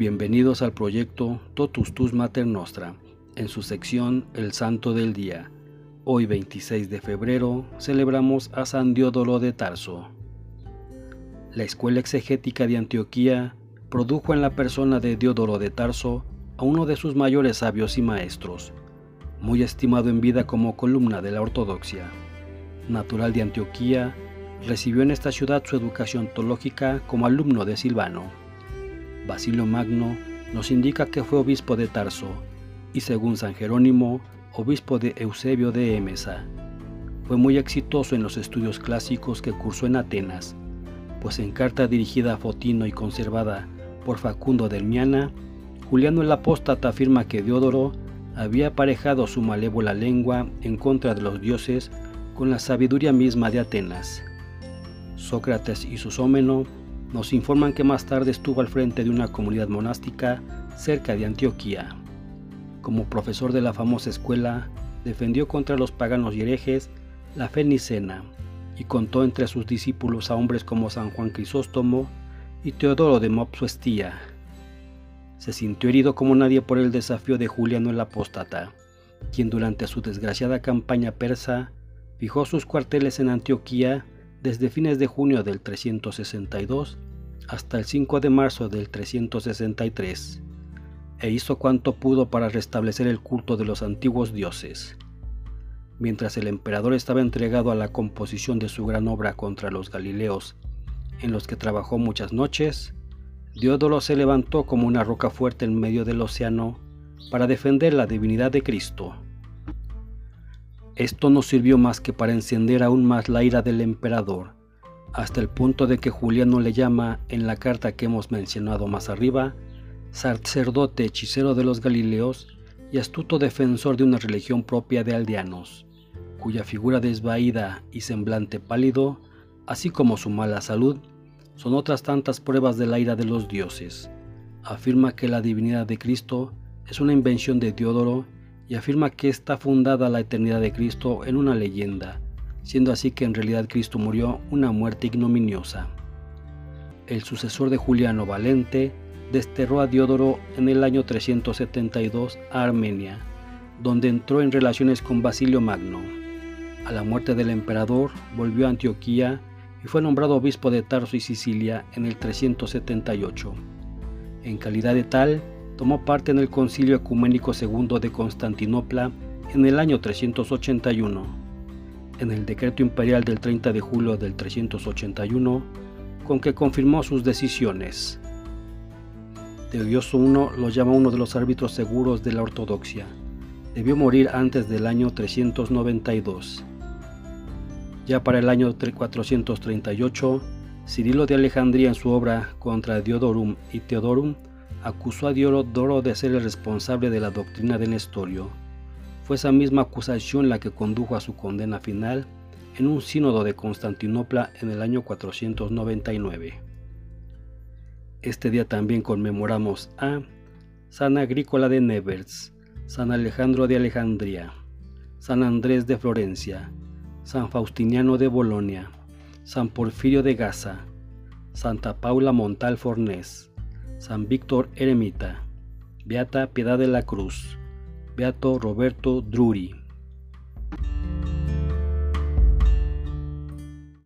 Bienvenidos al proyecto Totus Tus Mater Nostra, en su sección El Santo del Día. Hoy 26 de febrero celebramos a San Diodoro de Tarso. La escuela exegética de Antioquía produjo en la persona de Diodoro de Tarso a uno de sus mayores sabios y maestros, muy estimado en vida como columna de la ortodoxia. Natural de Antioquía, recibió en esta ciudad su educación teológica como alumno de Silvano Basilio Magno nos indica que fue obispo de Tarso y según San Jerónimo, obispo de Eusebio de Emesa. Fue muy exitoso en los estudios clásicos que cursó en Atenas, pues en carta dirigida a Fotino y conservada por Facundo del Miana, Juliano el Apóstata afirma que Diodoro había aparejado su malévola lengua en contra de los dioses con la sabiduría misma de Atenas. Sócrates y Susómeno nos informan que más tarde estuvo al frente de una comunidad monástica cerca de Antioquía. Como profesor de la famosa escuela, defendió contra los paganos y herejes la fe nicena y contó entre sus discípulos a hombres como San Juan Crisóstomo y Teodoro de Mopsuestía. Se sintió herido como nadie por el desafío de Juliano el Apóstata, quien durante su desgraciada campaña persa fijó sus cuarteles en Antioquía desde fines de junio del 362 hasta el 5 de marzo del 363, e hizo cuanto pudo para restablecer el culto de los antiguos dioses. Mientras el emperador estaba entregado a la composición de su gran obra contra los Galileos, en los que trabajó muchas noches, Diodoro se levantó como una roca fuerte en medio del océano para defender la divinidad de Cristo. Esto no sirvió más que para encender aún más la ira del emperador, hasta el punto de que Juliano le llama, en la carta que hemos mencionado más arriba, sacerdote hechicero de los Galileos y astuto defensor de una religión propia de aldeanos, cuya figura desvaída y semblante pálido, así como su mala salud, son otras tantas pruebas de la ira de los dioses. Afirma que la divinidad de Cristo es una invención de Teodoro y afirma que está fundada la eternidad de Cristo en una leyenda, siendo así que en realidad Cristo murió una muerte ignominiosa. El sucesor de Juliano Valente desterró a Diodoro en el año 372 a Armenia, donde entró en relaciones con Basilio Magno. A la muerte del emperador volvió a Antioquía y fue nombrado obispo de Tarso y Sicilia en el 378. En calidad de tal, tomó parte en el Concilio Ecuménico II de Constantinopla en el año 381. En el decreto imperial del 30 de julio del 381, con que confirmó sus decisiones. Teodioso I lo llama uno de los árbitros seguros de la ortodoxia. Debió morir antes del año 392. Ya para el año 438, Cirilo de Alejandría en su obra Contra Diodorum y Teodorum acusó a Diodoro de ser el responsable de la doctrina de Nestorio. Fue esa misma acusación la que condujo a su condena final en un sínodo de Constantinopla en el año 499. Este día también conmemoramos a San Agrícola de Nevers, San Alejandro de Alejandría, San Andrés de Florencia, San Faustiniano de Bolonia, San Porfirio de Gaza, Santa Paula Montal Fornés, San Víctor Eremita, Beata Piedad de la Cruz, Beato Roberto Druri.